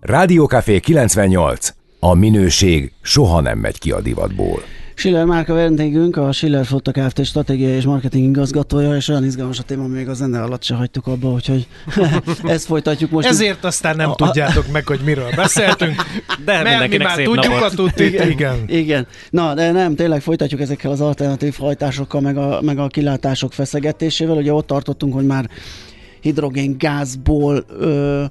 Rádiókafé 98. A minőség soha nem megy ki a divatból. Schiller Márka vendégünk, a Schiller Flotta Kft. stratégiai és marketing igazgatója, és olyan izgalmas a téma, még a zene alatt se hagytuk abba, úgyhogy ezt folytatjuk most. Ezért aztán nem a, tudjátok meg, hogy miről beszéltünk, de mert mi már szép tudjuk napot. a tutit, igen. igen. Igen. Na, de nem, tényleg folytatjuk ezekkel az alternatív hajtásokkal, meg a, meg a kilátások feszegetésével. Ugye ott tartottunk, hogy már hidrogén-gázból ö,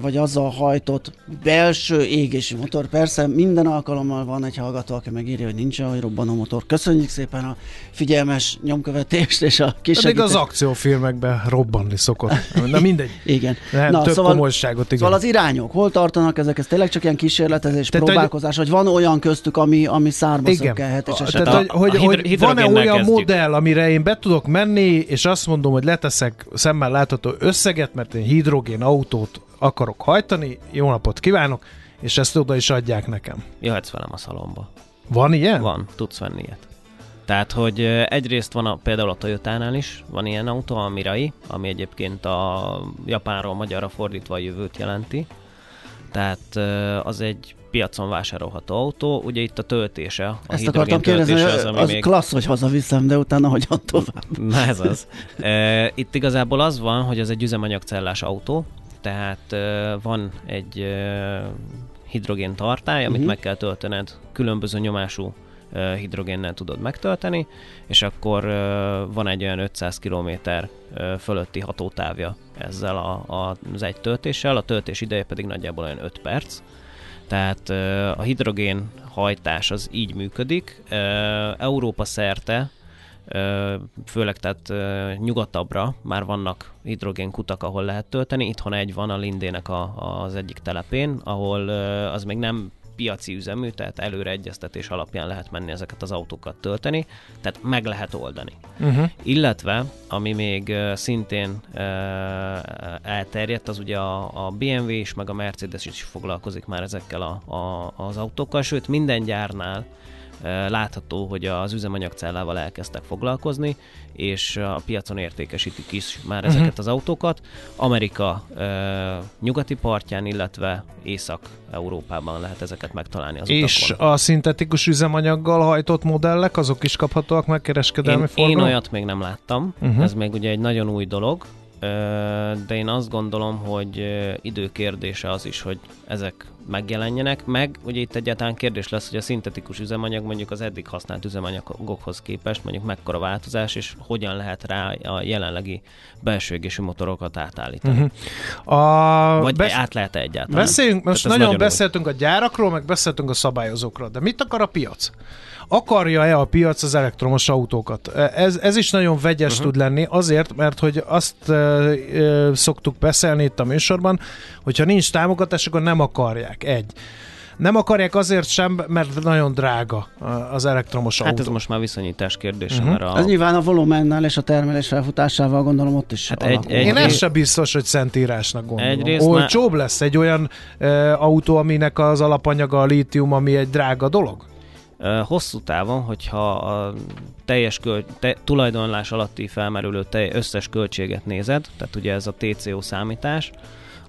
vagy azzal hajtott belső égési motor. Persze minden alkalommal van egy hallgató, aki megírja, hogy nincs olyan robbanó motor. Köszönjük szépen a figyelmes nyomkövetést és a kis Pedig az akciófilmekben robbanni szokott. Na mindegy. igen. Nem, Na, több szóval, komolyságot, igen. Szóval az irányok, hol tartanak ezek? Ez tényleg csak ilyen kísérletezés, Tehát, próbálkozás, hogy van olyan köztük, ami, ami szárba igen. szökkelhet, és Tehát, hogy, hogy, hogy van-e olyan kezdjük. modell, amire én be tudok menni, és azt mondom, hogy leteszek szemmel látható összeget, mert én hidrogén autót akarok hajtani, jó napot kívánok, és ezt oda is adják nekem. Jöhetsz velem a szalomba. Van ilyen? Van, tudsz venni ilyet. Tehát, hogy egyrészt van a, például a Toyota-nál is, van ilyen autó, a Mirai, ami egyébként a japánról magyarra fordítva a jövőt jelenti. Tehát az egy piacon vásárolható autó, ugye itt a töltése, a Ezt akartam kérdezni, az, ami az még... klassz, hogy hazaviszem, de utána hogyan tovább? Na ez az. Itt igazából az van, hogy ez egy üzemanyagcellás autó, tehát van egy hidrogén tartály, amit uh-huh. meg kell töltened, különböző nyomású hidrogénnel tudod megtölteni, és akkor van egy olyan 500 km fölötti hatótávja ezzel a, a, az egy töltéssel, a töltés ideje pedig nagyjából olyan 5 perc. Tehát a hidrogén hajtás az így működik. Európa szerte főleg tehát nyugatabbra már vannak hidrogén kutak, ahol lehet tölteni. Itthon egy van a Lindének a, az egyik telepén, ahol az még nem piaci üzemű, tehát előre egyeztetés alapján lehet menni ezeket az autókat tölteni, tehát meg lehet oldani. Uh-huh. Illetve, ami még szintén uh, elterjedt, az ugye a, a BMW is, meg a Mercedes is foglalkozik már ezekkel a, a, az autókkal, sőt minden gyárnál látható, hogy az üzemanyagcellával elkezdtek foglalkozni, és a piacon értékesítik is már uh-huh. ezeket az autókat. Amerika uh, nyugati partján, illetve Észak-Európában lehet ezeket megtalálni az És utakon. a szintetikus üzemanyaggal hajtott modellek, azok is kaphatóak meg kereskedelmi én, forgalom? Én olyat még nem láttam, uh-huh. ez még ugye egy nagyon új dolog, de én azt gondolom, hogy időkérdése az is, hogy ezek megjelenjenek, meg ugye itt egyáltalán kérdés lesz, hogy a szintetikus üzemanyag mondjuk az eddig használt üzemanyagokhoz képest mondjuk mekkora változás, és hogyan lehet rá a jelenlegi belső égésű motorokat átállítani. Uh-huh. A... Vagy besz... át lehet -e egyáltalán? Beszéljünk, most nagyon, nagyon beszéltünk a gyárakról, meg beszéltünk a szabályozókról, de mit akar a piac? Akarja-e a piac az elektromos autókat? Ez, ez is nagyon vegyes uh-huh. tud lenni, azért, mert hogy azt e, e, szoktuk beszélni itt a műsorban, hogyha nincs támogatás, akkor nem akarják. Egy. Nem akarják azért sem, mert nagyon drága az elektromos hát autó. Hát ez most már viszonyítás kérdése. Uh-huh. Mert a... Ez nyilván a volumennel és a termelés felfutásával gondolom ott is hát egy, egy, Én ez sem biztos, hogy szentírásnak gondolom. Egyrészt Olcsóbb már... lesz egy olyan e, autó, aminek az alapanyaga a lítium, ami egy drága dolog? Hosszú távon, hogyha a teljes köl, te, tulajdonlás alatti felmerülő te, összes költséget nézed, tehát ugye ez a TCO számítás,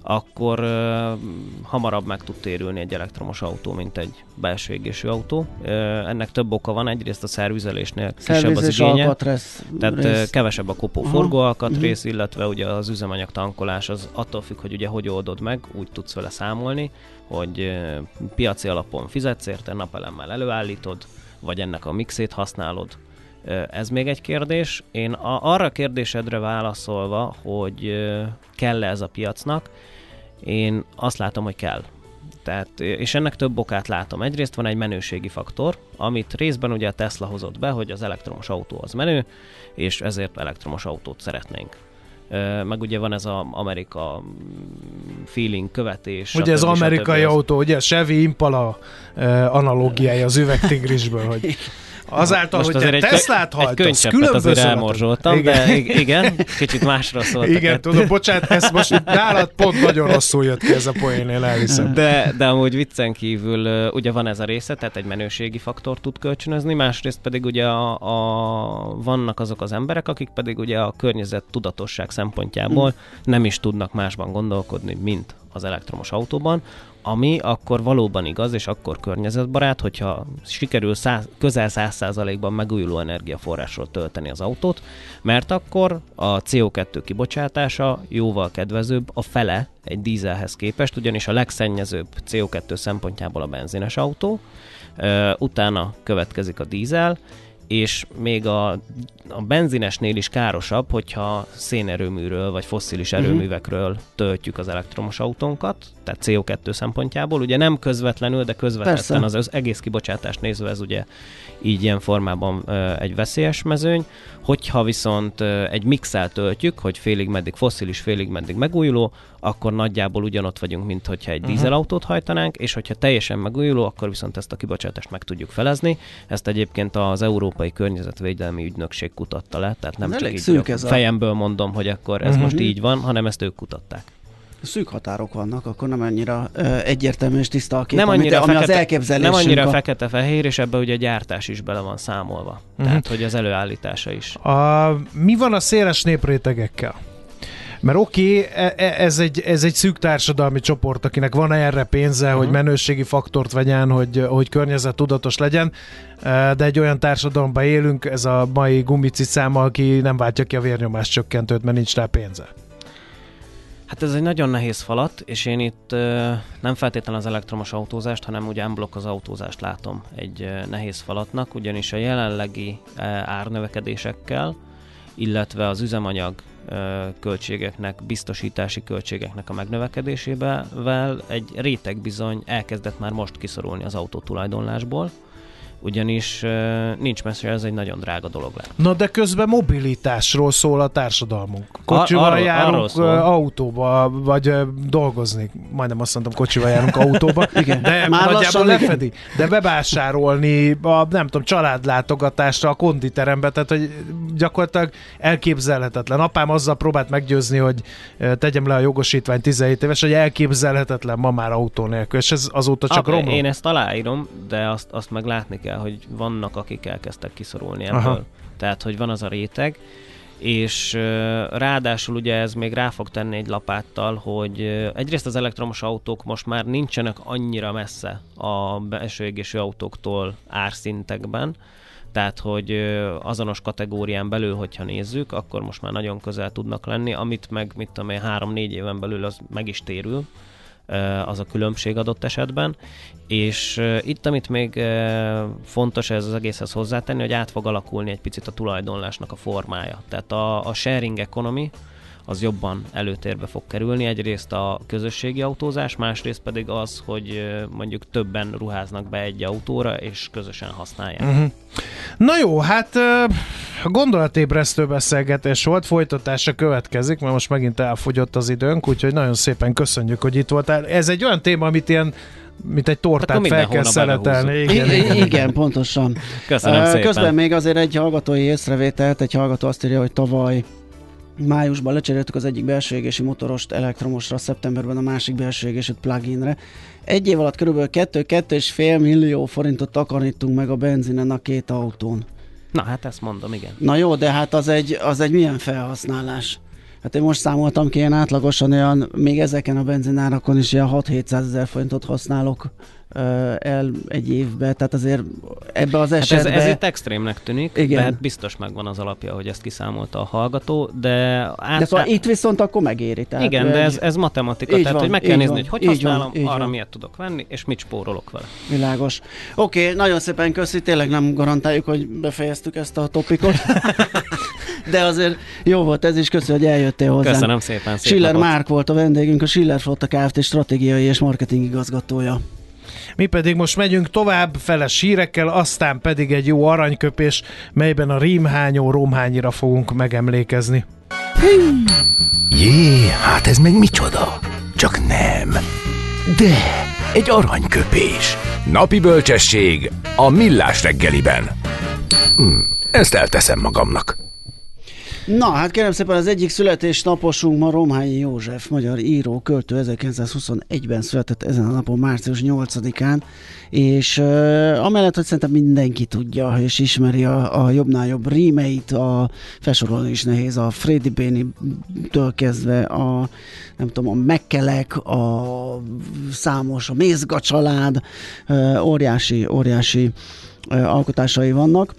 akkor uh, hamarabb meg tud térülni egy elektromos autó, mint egy belső égésű autó. Uh, ennek több oka van, egyrészt a szervizelésnél kisebb az igénye, alkatrész, tehát rész. kevesebb a kopó forgó alkatrész, uh-huh. illetve ugye az üzemanyag tankolás az attól függ, hogy ugye hogy oldod meg, úgy tudsz vele számolni, hogy piaci alapon fizetsz érte, napelemmel előállítod, vagy ennek a mixét használod. Ez még egy kérdés. Én a, arra a kérdésedre válaszolva, hogy kell-e ez a piacnak, én azt látom, hogy kell. Tehát, és ennek több okát látom. Egyrészt van egy menőségi faktor, amit részben ugye a Tesla hozott be, hogy az elektromos autó az menő, és ezért elektromos autót szeretnénk meg ugye van ez az Amerika feeling követés. Ugye ez amerikai autó, ugye Chevy Impala analógiája az üvegtigrisből, hogy Azáltal, Most hogy te Teslát hajtasz, különböző azért elmorzsoltam, igen. de igen, kicsit másra szólt. Igen, tudom, bocsánat, ez most nálad pont nagyon rosszul jött ki ez a poénél, elhiszem. De, de amúgy viccen kívül ugye van ez a része, tehát egy menőségi faktor tud kölcsönözni, másrészt pedig ugye a, a, vannak azok az emberek, akik pedig ugye a környezet tudatosság szempontjából mm. nem is tudnak másban gondolkodni, mint az elektromos autóban, ami akkor valóban igaz, és akkor környezetbarát, hogyha sikerül száz, közel 100%-ban megújuló energiaforrásról tölteni az autót, mert akkor a CO2 kibocsátása jóval kedvezőbb, a fele egy dízelhez képest, ugyanis a legszennyezőbb CO2 szempontjából a benzines autó, utána következik a dízel, és még a, a benzinesnél is károsabb, hogyha szénerőműről vagy fosszilis mhm. erőművekről töltjük az elektromos autónkat, tehát CO2 szempontjából. Ugye nem közvetlenül, de közvetetten az, az egész kibocsátást nézve ez ugye így ilyen formában ö, egy veszélyes mezőny. Hogyha viszont ö, egy mixel töltjük, hogy félig meddig fosszilis, félig meddig megújuló, akkor nagyjából ugyanott vagyunk, mint hogyha egy uh-huh. dízelautót hajtanánk, és hogyha teljesen megújuló, akkor viszont ezt a kibocsátást meg tudjuk felezni. Ezt egyébként az Európai Környezetvédelmi Ügynökség kutatta le, tehát nem ez csak így ez fejemből mondom, hogy akkor ez uh-huh. most így van, hanem ezt ők kutatták szűk határok vannak, akkor nem annyira ö, egyértelmű és tiszta a kép, nem annyira amit, fekete, ami az elképzelésünk. Nem annyira a... fekete-fehér, és ebbe ugye a gyártás is bele van számolva. Uh-huh. Tehát, hogy az előállítása is. A, mi van a széles néprétegekkel? Mert oké, okay, e, e, ez egy, ez egy szűk társadalmi csoport, akinek van erre pénze, uh-huh. hogy menőségi faktort vegyen, hogy, hogy környezet tudatos legyen, e, de egy olyan társadalomban élünk, ez a mai gumicicám, aki nem váltja ki a vérnyomás csökkentőt, mert nincs rá pénze. Hát ez egy nagyon nehéz falat, és én itt nem feltétlenül az elektromos autózást, hanem ugye unblock az autózást látom egy nehéz falatnak, ugyanis a jelenlegi uh, árnövekedésekkel, illetve az üzemanyag költségeknek, biztosítási költségeknek a megnövekedésével egy réteg bizony elkezdett már most kiszorulni az autó tulajdonlásból, ugyanis uh, nincs messze, ez egy nagyon drága dolog lett. Na de közben mobilitásról szól a társadalmunk. Kocsival Ar- arról, járunk arról autóba, vagy uh, dolgozni. Majdnem azt mondtam, kocsival járunk autóba. igen. De Már nagyjából lefedi. Igen. De bebásárolni, a, nem tudom, családlátogatásra, a konditerembe, tehát hogy gyakorlatilag elképzelhetetlen. Apám azzal próbált meggyőzni, hogy tegyem le a jogosítvány 17 éves, hogy elképzelhetetlen ma már autó nélkül, és ez azóta csak romlott. Én ezt aláírom, de azt, azt meg látni kell kell, hogy vannak, akik elkezdtek kiszorulni ebből. Aha. Tehát, hogy van az a réteg, és ráadásul ugye ez még rá fog tenni egy lapáttal, hogy egyrészt az elektromos autók most már nincsenek annyira messze a belső égésű autóktól árszintekben, tehát, hogy azonos kategórián belül, hogyha nézzük, akkor most már nagyon közel tudnak lenni, amit meg, mit tudom én, három-négy éven belül az meg is térül, az a különbség adott esetben. És itt, amit még fontos ez az egészhez hozzátenni, hogy át fog alakulni egy picit a tulajdonlásnak a formája. Tehát a, a sharing economy, az jobban előtérbe fog kerülni. Egyrészt a közösségi autózás, másrészt pedig az, hogy mondjuk többen ruháznak be egy autóra, és közösen használják. Uh-huh. Na jó, hát gondolatébresztő beszélgetés volt, folytatása következik, mert most megint elfogyott az időnk, úgyhogy nagyon szépen köszönjük, hogy itt voltál. Ez egy olyan téma, amit ilyen mint egy tortát fel kell szeletelni. Igen, igen, igen, pontosan. Köszönöm uh, szépen. Közben még azért egy hallgatói észrevételt, egy hallgató azt írja, hogy tavaly májusban lecseréltük az egyik belső égési motorost elektromosra, szeptemberben a másik belső égésűt pluginre. Egy év alatt kb. 2-2,5 millió forintot takarítunk meg a benzinen a két autón. Na hát ezt mondom, igen. Na jó, de hát az egy, az egy milyen felhasználás? Hát én most számoltam ki, én átlagosan olyan, még ezeken a benzinárakon is ilyen 6-700 ezer forintot használok el egy évbe, tehát azért ebbe az esetben... Hát ez, ez itt extrémnek tűnik, Igen. de hát biztos megvan az alapja, hogy ezt kiszámolta a hallgató, de... Át, de szóval itt viszont akkor megéri. Tehát igen, de ez, ez matematika, tehát van, hogy meg kell nézni, van, hogy hogy használom, van, arra van. miért tudok venni, és mit spórolok vele. Világos. Oké, okay, nagyon szépen köszi, tényleg nem garantáljuk, hogy befejeztük ezt a topikot. de azért jó volt ez is, köszönöm, hogy eljöttél hozzá. Köszönöm szépen. Schiller Márk volt a vendégünk, a Schiller Flotta Kft. stratégiai és marketing igazgatója. Mi pedig most megyünk tovább feles hírekkel, aztán pedig egy jó aranyköpés, melyben a rímhányó romhányira fogunk megemlékezni. Jé, hát ez meg micsoda? Csak nem. De, egy aranyköpés. Napi bölcsesség a millás reggeliben. Hm, ezt elteszem magamnak. Na, hát kérem szépen az egyik születésnaposunk ma Romhányi József, magyar író, költő 1921-ben született ezen a napon, március 8-án, és uh, amellett, hogy szerintem mindenki tudja és ismeri a, a jobbnál jobb rímeit, a felsorolni is nehéz, a Freddy Béni-től kezdve a nem tudom, a Mekkelek, a számos, a Mézga család, uh, óriási, óriási uh, alkotásai vannak.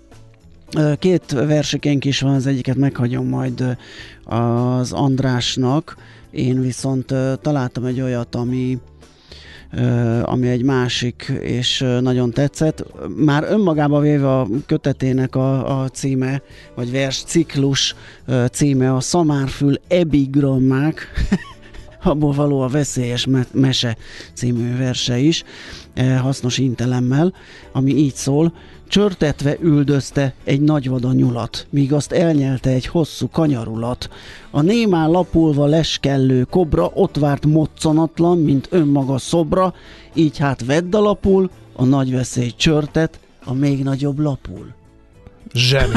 Két versekénk is van, az egyiket meghagyom majd az Andrásnak, én viszont találtam egy olyat, ami ami egy másik, és nagyon tetszett. Már önmagába véve a kötetének a, a címe, vagy vers ciklus címe a Szamárfül ebigrammák, abból való a veszélyes mese című verse is, hasznos intelemmel, ami így szól, Csörtetve üldözte egy nagyvada nyulat, míg azt elnyelte egy hosszú kanyarulat. A némán lapulva leskellő kobra ott várt moccanatlan, mint önmaga szobra, így hát vedd a lapul, a nagy veszély csörtet, a még nagyobb lapul. Zseni.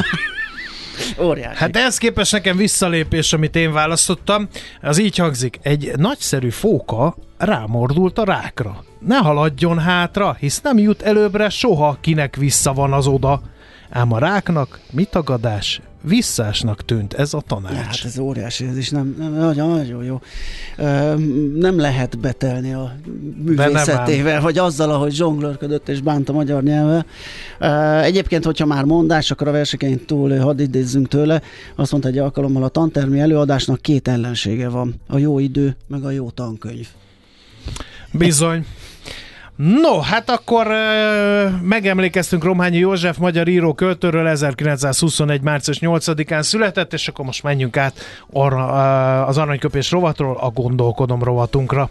Óriási. Hát ez képest nekem visszalépés, amit én választottam, az így hangzik. Egy nagyszerű fóka rámordult a rákra. Ne haladjon hátra, hisz nem jut előbbre soha, kinek vissza van az oda. Ám a ráknak mit tagadás, visszásnak tűnt ez a tanács. Hát ez óriási, ez is nem, nem nagyon, nagyon jó. Ö, nem lehet betelni a művészetével, vagy azzal, ahogy zsonglőrködött és bánt a magyar nyelve. Ö, egyébként, hogyha már mondás, akkor a verseken túl hadd idézzünk tőle. Azt mondta egy alkalommal a tantermi előadásnak két ellensége van. A jó idő, meg a jó tankönyv. Bizony. No, hát akkor uh, megemlékeztünk Romhányi József, magyar író költőről 1921. március 8-án született, és akkor most menjünk át arra, az aranyköpés rovatról a gondolkodom rovatunkra.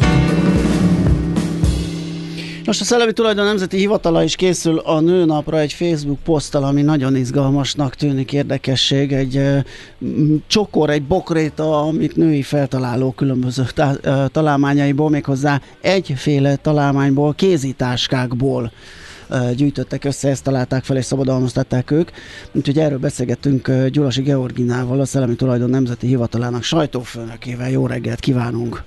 Most a Szellemi Tulajdon Nemzeti Hivatala is készül a nőnapra egy Facebook poszttal, ami nagyon izgalmasnak tűnik, érdekesség. Egy uh, csokor, egy bokréta, amit női feltaláló különböző tá- uh, találmányaiból, méghozzá egyféle találmányból, kézitáskákból gyűjtöttek össze, ezt találták fel és szabadalmaztatták ők. Úgyhogy erről beszélgettünk Gyulasi Georginával, a Szellemi Tulajdon Nemzeti Hivatalának sajtófőnökével. Jó reggelt kívánunk!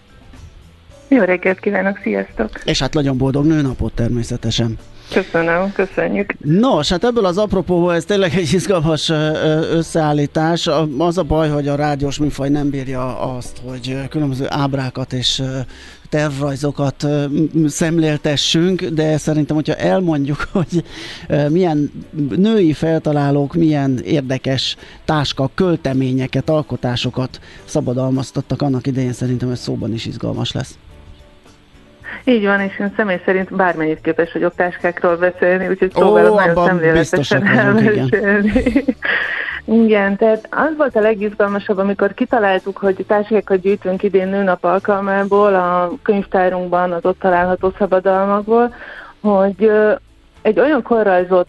Jó reggelt kívánok, sziasztok! És hát nagyon boldog nőnapot természetesen. Köszönöm, köszönjük. Nos, hát ebből az apropóból ez tényleg egy izgalmas összeállítás. Az a baj, hogy a rádiós műfaj nem bírja azt, hogy különböző ábrákat és tervrajzokat szemléltessünk, de szerintem, hogyha elmondjuk, hogy milyen női feltalálók, milyen érdekes táska, költeményeket, alkotásokat szabadalmaztattak annak idején, szerintem ez szóban is izgalmas lesz. Így van, és én személy szerint bármennyit képes vagyok táskákról beszélni, úgyhogy próbálom nagyon szemléletesen elmesélni. Igen. igen, tehát az volt a legizgalmasabb, amikor kitaláltuk, hogy társakat gyűjtünk idén nőnap alkalmából a könyvtárunkban, az ott található szabadalmakból, hogy egy olyan korrajzot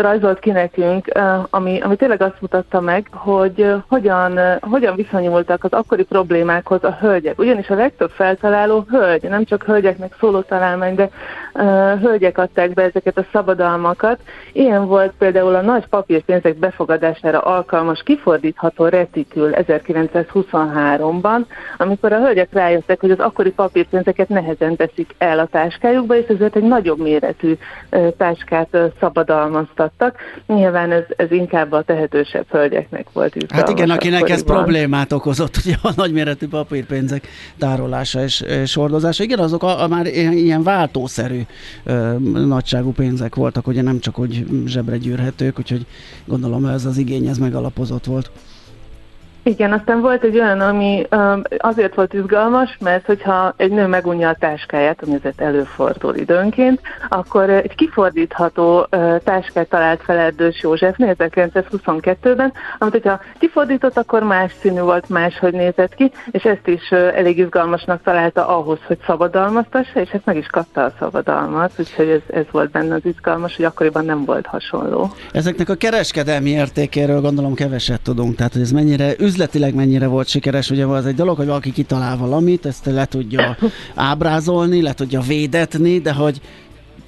rajzolt ki nekünk, ami, ami tényleg azt mutatta meg, hogy hogyan, hogyan viszonyultak az akkori problémákhoz a hölgyek. Ugyanis a legtöbb feltaláló hölgy, nem csak hölgyeknek szóló találmány, de uh, hölgyek adták be ezeket a szabadalmakat. Ilyen volt például a nagy papírpénzek befogadására alkalmas kifordítható retikül 1923-ban, amikor a hölgyek rájöttek, hogy az akkori papírpénzeket nehezen teszik el a táskájukba, és ezért egy nagyobb méretű uh, táskát szabadalmaztattak. Nyilván ez, ez inkább a tehetősebb hölgyeknek volt Hát igen, akinek ez problémát okozott, ugye a nagyméretű papírpénzek tárolása és, és hordozása. Igen, azok a, a már ilyen váltószerű ö, nagyságú pénzek voltak, ugye nem csak hogy zsebre gyűrhetők, úgyhogy gondolom ez az igény ez megalapozott volt. Igen, aztán volt egy olyan, ami azért volt izgalmas, mert hogyha egy nő megunja a táskáját, ami ezért előfordul időnként, akkor egy kifordítható táskát talált fel Erdős József 1922-ben, amit hogyha kifordított, akkor más színű volt, máshogy nézett ki, és ezt is elég izgalmasnak találta ahhoz, hogy szabadalmaztassa, és hát meg is kapta a szabadalmat, úgyhogy ez, ez volt benne az izgalmas, hogy akkoriban nem volt hasonló. Ezeknek a kereskedelmi értékéről gondolom keveset tudunk, tehát hogy ez mennyire üzletileg mennyire volt sikeres, ugye az egy dolog, hogy valaki kitalál valamit, ezt le tudja ábrázolni, le tudja védetni, de hogy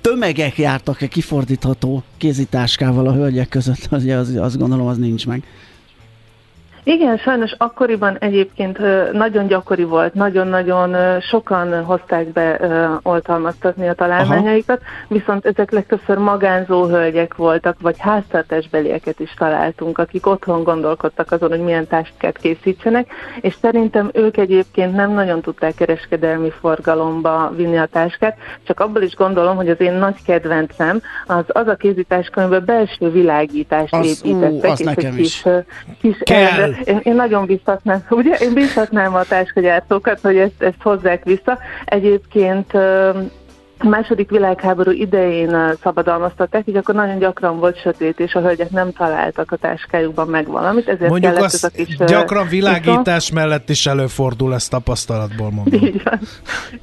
tömegek jártak-e kifordítható kézitáskával a hölgyek között, az, az, azt gondolom, az nincs meg. Igen, sajnos akkoriban egyébként nagyon gyakori volt, nagyon-nagyon sokan hozták be oltalmaztatni a találmányaikat, Aha. viszont ezek legtöbbször magánzó hölgyek voltak, vagy háztartásbelieket is találtunk, akik otthon gondolkodtak azon, hogy milyen táskát készítsenek, és szerintem ők egyébként nem nagyon tudták kereskedelmi forgalomba vinni a táskát, csak abból is gondolom, hogy az én nagy kedvencem az az a kézitáska, amiben belső világítást az, építettek, ú, és egy kis, kis Kell én, én nagyon bízhatnám, ugye? Én bízhatnám a táskagyártókat, hogy ezt, ezt hozzák vissza. Egyébként a második világháború idején szabadalmaztatták, így akkor nagyon gyakran volt sötét, és a hölgyek nem találtak a táskájukban meg valamit, ezért Mondjuk kellett ez a kis... gyakran világítás viszont... mellett is előfordul, ezt tapasztalatból mondom. Így van.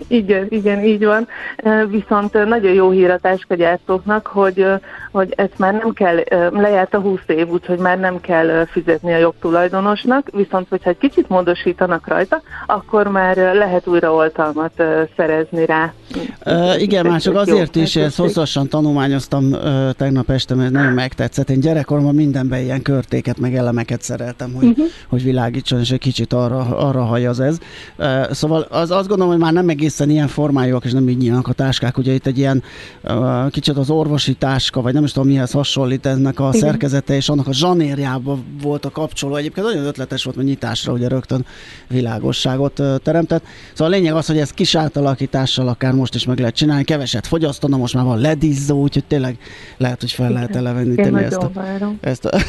Igen, igen, így van. Viszont nagyon jó hír a táskagyártóknak, hogy, hogy ezt már nem kell, lejárt a 20 év, úgyhogy már nem kell fizetni a jogtulajdonosnak, viszont hogyha egy kicsit módosítanak rajta, akkor már lehet újra oltalmat szerezni rá. Uh, igen, már csak azért is, ezt hosszasan tanulmányoztam tegnap este, mert nagyon megtetszett. Én gyerekkoromban mindenben ilyen körtéket, meg elemeket szereltem, hogy, uh-huh. hogy világítson, és egy kicsit arra, arra hajaz ez. Szóval az, azt gondolom, hogy már nem egészen ilyen formájúak, és nem így nyílnak a táskák. Ugye itt egy ilyen kicsit az orvosi táska, vagy nem is tudom mihez hasonlít ennek a Igen. szerkezete, és annak a zsanérjába volt a kapcsoló. Egyébként nagyon ötletes volt, mert nyitásra ugye rögtön világosságot teremtett. Szóval a lényeg az, hogy ez kis átalakítással akár most is meg lehet csinálni, keveset fogyasztana, most már van ledizzó, úgyhogy tényleg lehet, hogy fel lehet eleveníteni ezt a, ezt a...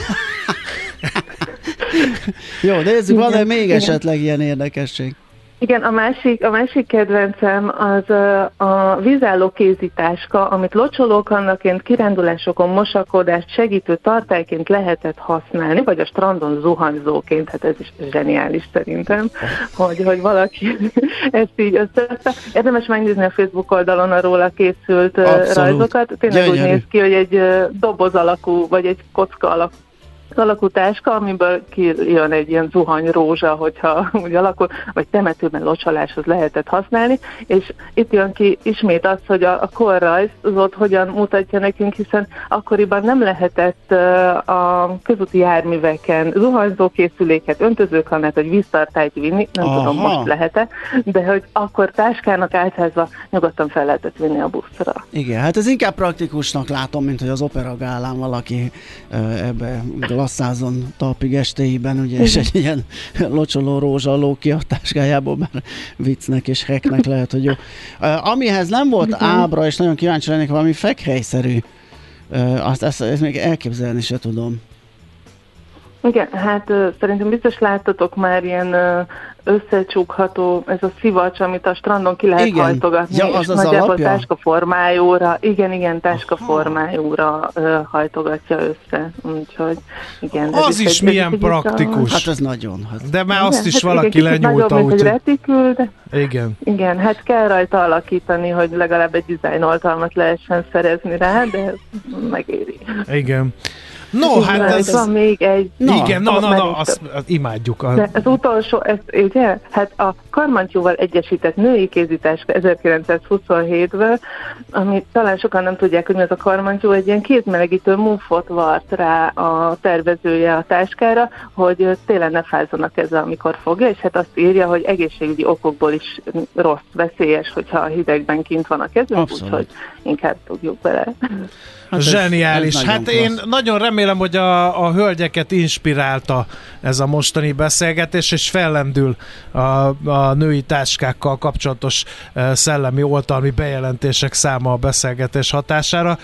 Jó, nézzük, van-e még esetleg ilyen érdekesség? Igen, a másik, a másik kedvencem az a vízálló kézitáska, amit locsolók annaként kirándulásokon mosakodást segítő tartályként lehetett használni, vagy a strandon zuhanyzóként, hát ez is zseniális szerintem, hogy, hogy valaki ezt így összeadta. Érdemes megnézni a Facebook oldalon a róla készült Abszolút. rajzokat. Tényleg Gyönyörű. úgy néz ki, hogy egy doboz alakú, vagy egy kocka alakú alakú táska, amiből kijön egy ilyen zuhany rózsa, hogyha úgy alakul, vagy temetőben locsoláshoz lehetett használni, és itt jön ki ismét az, hogy a, a korrajzot hogyan mutatja nekünk, hiszen akkoriban nem lehetett a közúti járműveken zuhanyzókészüléket, öntözőkanát, vagy víztartályt vinni, nem Aha. tudom, most lehet de hogy akkor táskának általában nyugodtan fel lehetett vinni a buszra. Igen, hát ez inkább praktikusnak látom, mint hogy az opera gálán valaki ebbe lasszázon talpig estéiben, ugye, és egy ilyen locsoló rózsa ló ki a táskájából, mert viccnek és heknek lehet, hogy jó. Amihez nem volt ábra, és nagyon kíváncsi lennék valami fekhelyszerű, azt, ezt, ezt még elképzelni se tudom. Igen, hát szerintem biztos láttatok már ilyen összecsukható, ez a szivacs, amit a strandon ki lehet igen. hajtogatni, ja, az és az nagyjából alapja? táska formájóra, igen, igen, táska Aha. formájóra uh, hajtogatja össze, úgyhogy igen. Az is, is egy, milyen egy, praktikus. Hát ez nagyon. Hát. De már igen, azt is hát valaki igen, lenyúlta, nagyobb, úgy, retikül, de igen. Igen, hát kell rajta alakítani, hogy legalább egy design oltalmat lehessen szerezni rá, de megéri. Igen. No, hát ez... Van még egy... Na, igen, na, na, na, azt, azt imádjuk. A... De az utolsó, ez, ugye? Hát a karmantyúval egyesített női kézításka 1927-ből, amit talán sokan nem tudják, hogy mi az a karmantyú, egy ilyen kézmelegítő mufot vart rá a tervezője a táskára, hogy télen ne fázzanak ezzel, amikor fogja, és hát azt írja, hogy egészségügyi okokból is rossz, veszélyes, hogyha a hidegben kint van a kezünk, úgyhogy inkább tudjuk bele. Hát Zseniális. Ez, ez hát én klassz. nagyon remélem, hogy a, a hölgyeket inspirálta ez a mostani beszélgetés, és fellendül a, a női táskákkal kapcsolatos szellemi oltalmi bejelentések száma a beszélgetés hatására.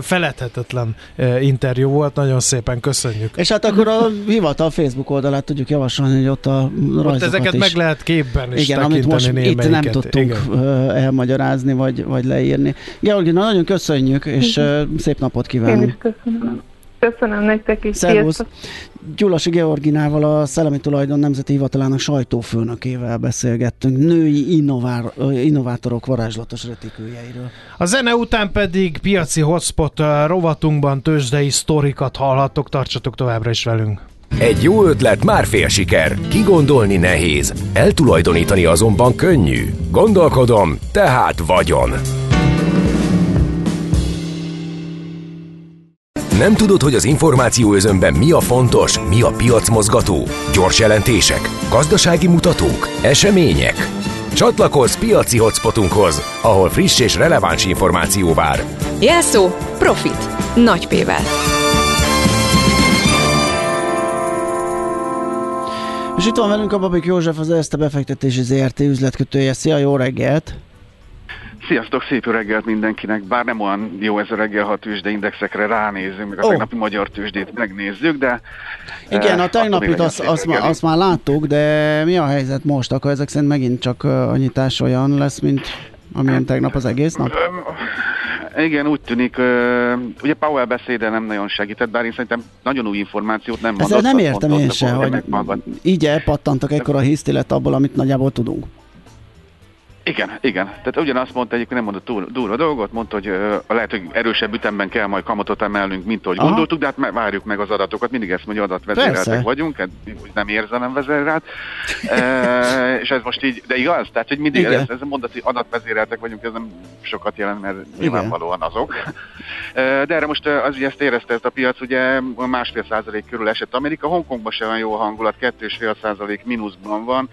Feledhetetlen interjú volt, nagyon szépen köszönjük. És hát akkor a hivatal Facebook oldalát tudjuk javasolni, hogy ott a rajzokat ott ezeket is. meg lehet képben is Igen, amit most itt nem tudtunk Igen. elmagyarázni, vagy, vagy leírni. Georgina, nagyon köszönjük, és szép napot kívánunk. Én is köszönöm. Köszönöm nektek is. Szervusz. Gyulasi Georginával, a Szellemi Tulajdon Nemzeti Hivatalának sajtófőnökével beszélgettünk női innovár, innovátorok varázslatos retikőjeiről. A zene után pedig piaci hotspot rovatunkban tőzsdei sztorikat hallhattok, tartsatok továbbra is velünk. Egy jó ötlet már fél siker, kigondolni nehéz, eltulajdonítani azonban könnyű. Gondolkodom, tehát vagyon. Nem tudod, hogy az információ özönben mi a fontos, mi a piacmozgató? Gyors jelentések, gazdasági mutatók, események? Csatlakozz piaci hotspotunkhoz, ahol friss és releváns információ vár. Jelszó Profit. Nagy P-vel. És itt van velünk a Babik József, az Erste befektetési ZRT üzletkötője. Szia, jó reggelt! Sziasztok, szép reggelt mindenkinek, bár nem olyan jó ez a reggel, ha tőzsdeindexekre ránézünk, meg a oh. tegnapi magyar tőzsdét megnézzük, de... Igen, a tegnapit azt, azt, má, azt már láttuk, de mi a helyzet most? Akkor ezek szerint megint csak a nyitás olyan lesz, mint amilyen tegnap az egész nap? Igen, úgy tűnik, ugye Powell beszéde nem nagyon segített, bár én szerintem nagyon új információt nem mondott. Ezzel nem értem én se, hogy így elpattantak ekkora hisztilet abból, amit nagyjából tudunk. Igen, igen. Tehát ugyanazt mondta, egyébként nem mondott túl, durva dolgot, mondta, hogy uh, lehet, hogy erősebb ütemben kell majd kamatot emelnünk, mint ahogy Aha. gondoltuk, de hát várjuk meg az adatokat, mindig ezt mondja, adatvezéreltek Persze. vagyunk, hát nem érzem vezérelt. e, és ez most így, de igaz? Tehát, hogy mindig ez, ez a mondat, hogy adatvezéreltek vagyunk, ez nem sokat jelent, mert igen. nyilvánvalóan azok. E, de erre most az, hogy ezt érezte ezt a piac, ugye másfél százalék körül esett Amerika, Hongkongban sem olyan jó a hangulat, kettő és fél százalék mínuszban van,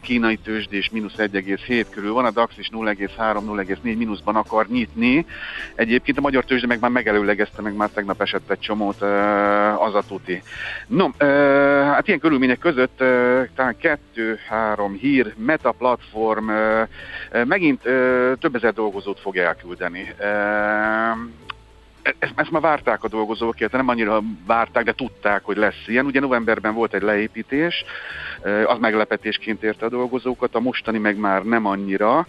kínai tőzsdés mínusz 1,7 körül van, a DAX is 0,3-0,4 mínuszban akar nyitni. Egyébként a magyar tőzsde meg már megelőlegezte, meg már tegnap esett egy csomót az a tuti. No, hát ilyen körülmények között talán kettő-három hír, Meta platform megint több ezer dolgozót fog elküldeni ezt, ezt már várták a dolgozók, illetve nem annyira várták, de tudták, hogy lesz ilyen. Ugye novemberben volt egy leépítés, az meglepetésként érte a dolgozókat, a mostani meg már nem annyira.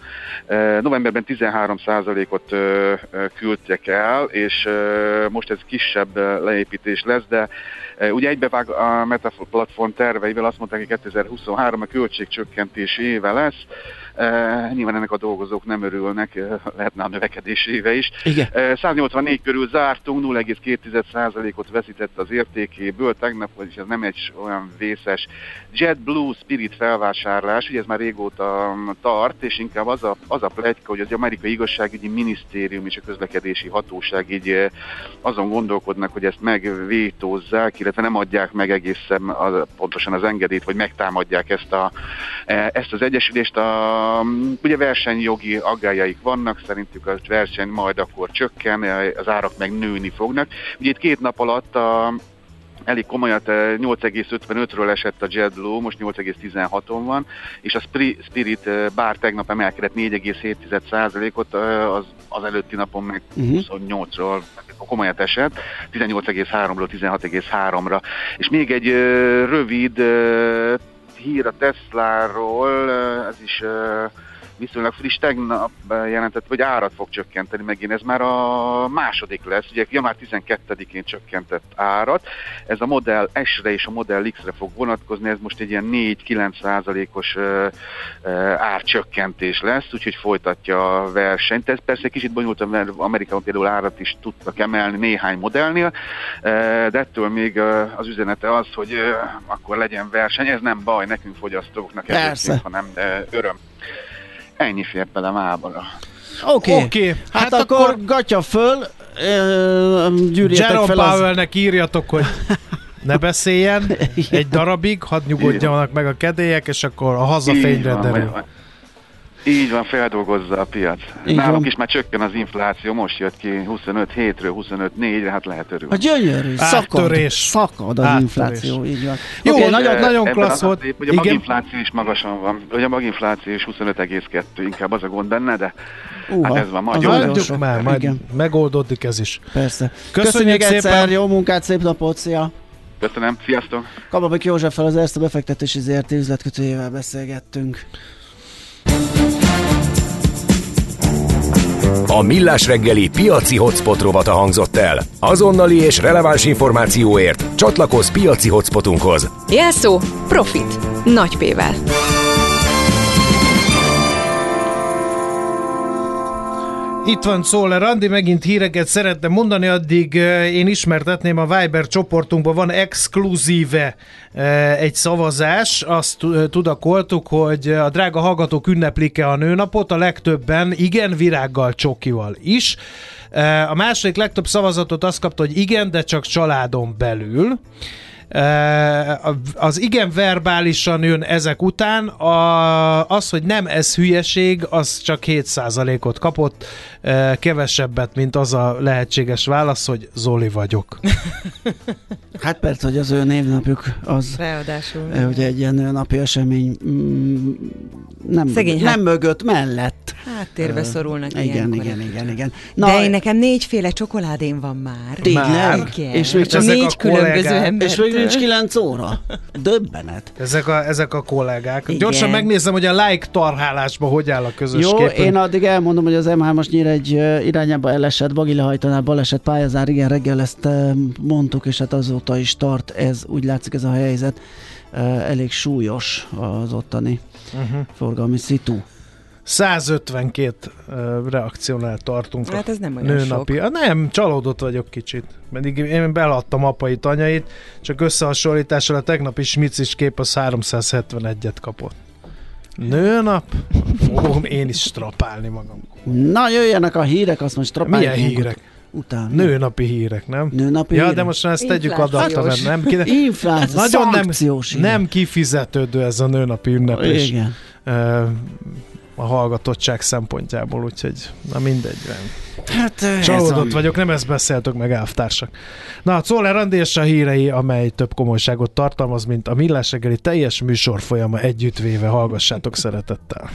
Novemberben 13%-ot küldtek el, és most ez kisebb leépítés lesz, de Ugye egybevág a Meta platform terveivel azt mondták, hogy 2023 a költségcsökkentés éve lesz, nyilván ennek a dolgozók nem örülnek, lehetne a növekedés éve is. Igen. Uh, 184 körül zártunk, 0,2%-ot veszített az értékéből, tegnap, vagyis ez nem egy olyan vészes JetBlue Spirit felvásárlás, ugye ez már régóta tart, és inkább az a, az a plegyka, hogy az amerikai igazságügyi minisztérium és a közlekedési hatóság így azon gondolkodnak, hogy ezt megvétózzák, illetve nem adják meg egészen az, pontosan az engedélyt, vagy megtámadják ezt, a, e, ezt az egyesülést. A, ugye versenyjogi aggájaik vannak, szerintük a verseny majd akkor csökken, az árak meg nőni fognak. Ugye itt két nap alatt a elég komolyat, 8,55-ről esett a JetBlue, most 8,16-on van, és a Spirit bár tegnap emelkedett 4,7%-ot, az, az előtti napon meg uh-huh. Mhm. 28-ról komolyat esett, 18,3-ról 16,3-ra. És még egy rövid hír a Tesláról, ez is viszonylag friss, tegnap jelentett, hogy árat fog csökkenteni megint. Ez már a második lesz, ugye január 12-én csökkentett árat. Ez a Model S-re és a Model X-re fog vonatkozni, ez most egy ilyen 4-9 százalékos árcsökkentés lesz, úgyhogy folytatja a versenyt. Ez persze kicsit bonyolultabb, mert Amerikában például árat is tudtak emelni néhány modellnél, de ettől még az üzenete az, hogy akkor legyen verseny, ez nem baj nekünk fogyasztóknak, ez hanem öröm. Ennyi fér bele mábara. Oké, okay. okay. hát, hát akkor, akkor gatya föl, gyűrjetek Jerome fel Powellnek az... írjatok, hogy ne beszéljen egy darabig, hadd nyugodjanak meg a kedélyek, és akkor a hazafényre derül. Így van, feldolgozza a piac. Így Nálunk van. is már csökken az infláció, most jött ki 25 hétről 25 4-re, hát lehet örülni. A gyönyörű, szakad, szakad az Áttörés. infláció, így van. Jó, okay, nagyon, nagyon klassz volt. Hogy a maginfláció is magasan van, hogy a maginfláció is 25,2, inkább az a gond benne, de Uh, hát ez van, majd jó már, majd igen. megoldódik ez is. Persze. Köszönjük, Köszönjük szépen. egyszer, jó munkát, szép napot, szia! Köszönöm, sziasztok! Kababik Józseffel az Erste befektetési ZRT üzletkötőjével beszélgettünk. A Millás reggeli piaci hotspot rovata hangzott el. Azonnali és releváns információért csatlakozz piaci hotspotunkhoz. Jelszó Profit. Nagy P-vel. Itt van Szóler Andi, megint híreket szeretne mondani, addig én ismertetném a Viber csoportunkban van exkluzíve egy szavazás, azt tudakoltuk, hogy a drága hallgatók ünneplik-e a nőnapot, a legtöbben igen, virággal, csokival is. A második legtöbb szavazatot azt kapta, hogy igen, de csak családon belül. Az igen verbálisan jön ezek után, a, az, hogy nem ez hülyeség, az csak 7%-ot kapott, kevesebbet, mint az a lehetséges válasz, hogy Zoli vagyok. Hát persze, hogy az ő névnapjuk az Ráadásul. Ugye egy ilyen napi esemény mm, nem, Szegény, nem hát, mögött, mellett. Hát térbe szorulnak Igen, igen, igen, igen, igen. Na, De én nekem négyféle csokoládém van már. Tényleg? És még csak négy különböző ember. És még nincs 9 óra. Döbbenet. Ezek a, ezek a kollégák. Igen. Gyorsan megnézem, hogy a like tarhálásban hogy áll a közös Jó, képen. én addig elmondom, hogy az M3-as egy irányába elesett, bagi lehajtaná, baleset, pályázár, igen, reggel ezt mondtuk, és hát azóta is tart ez, úgy látszik ez a helyzet. Elég súlyos az ottani uh-huh. forgalmi szitu. 152 uh, reakciónál tartunk hát ez nem olyan nőnapi. Sok. Nem, csalódott vagyok kicsit. Pedig én beladtam apai tanyait, csak összehasonlítással a tegnapi smicis kép az 371-et kapott. Nőnap? Fogom én is strapálni magam. Na, jöjjenek a hírek, azt most strapáljuk. Milyen hírek? Utána. Nőnapi hírek, nem? Nőnapi ja, hírek? de most már ezt tegyük adatra, mert nem, kide... Infláció, nagyon nem, nem kifizetődő ez a nőnapi ünnepés. Igen. Uh, a hallgatottság szempontjából, úgyhogy na mindegy. Hát, Csalódott vagyok, nem ezt beszéltük meg elvtársak. Na, a Czoller Andi és a hírei, amely több komolyságot tartalmaz, mint a Millás teljes műsor folyama együttvéve. Hallgassátok szeretettel.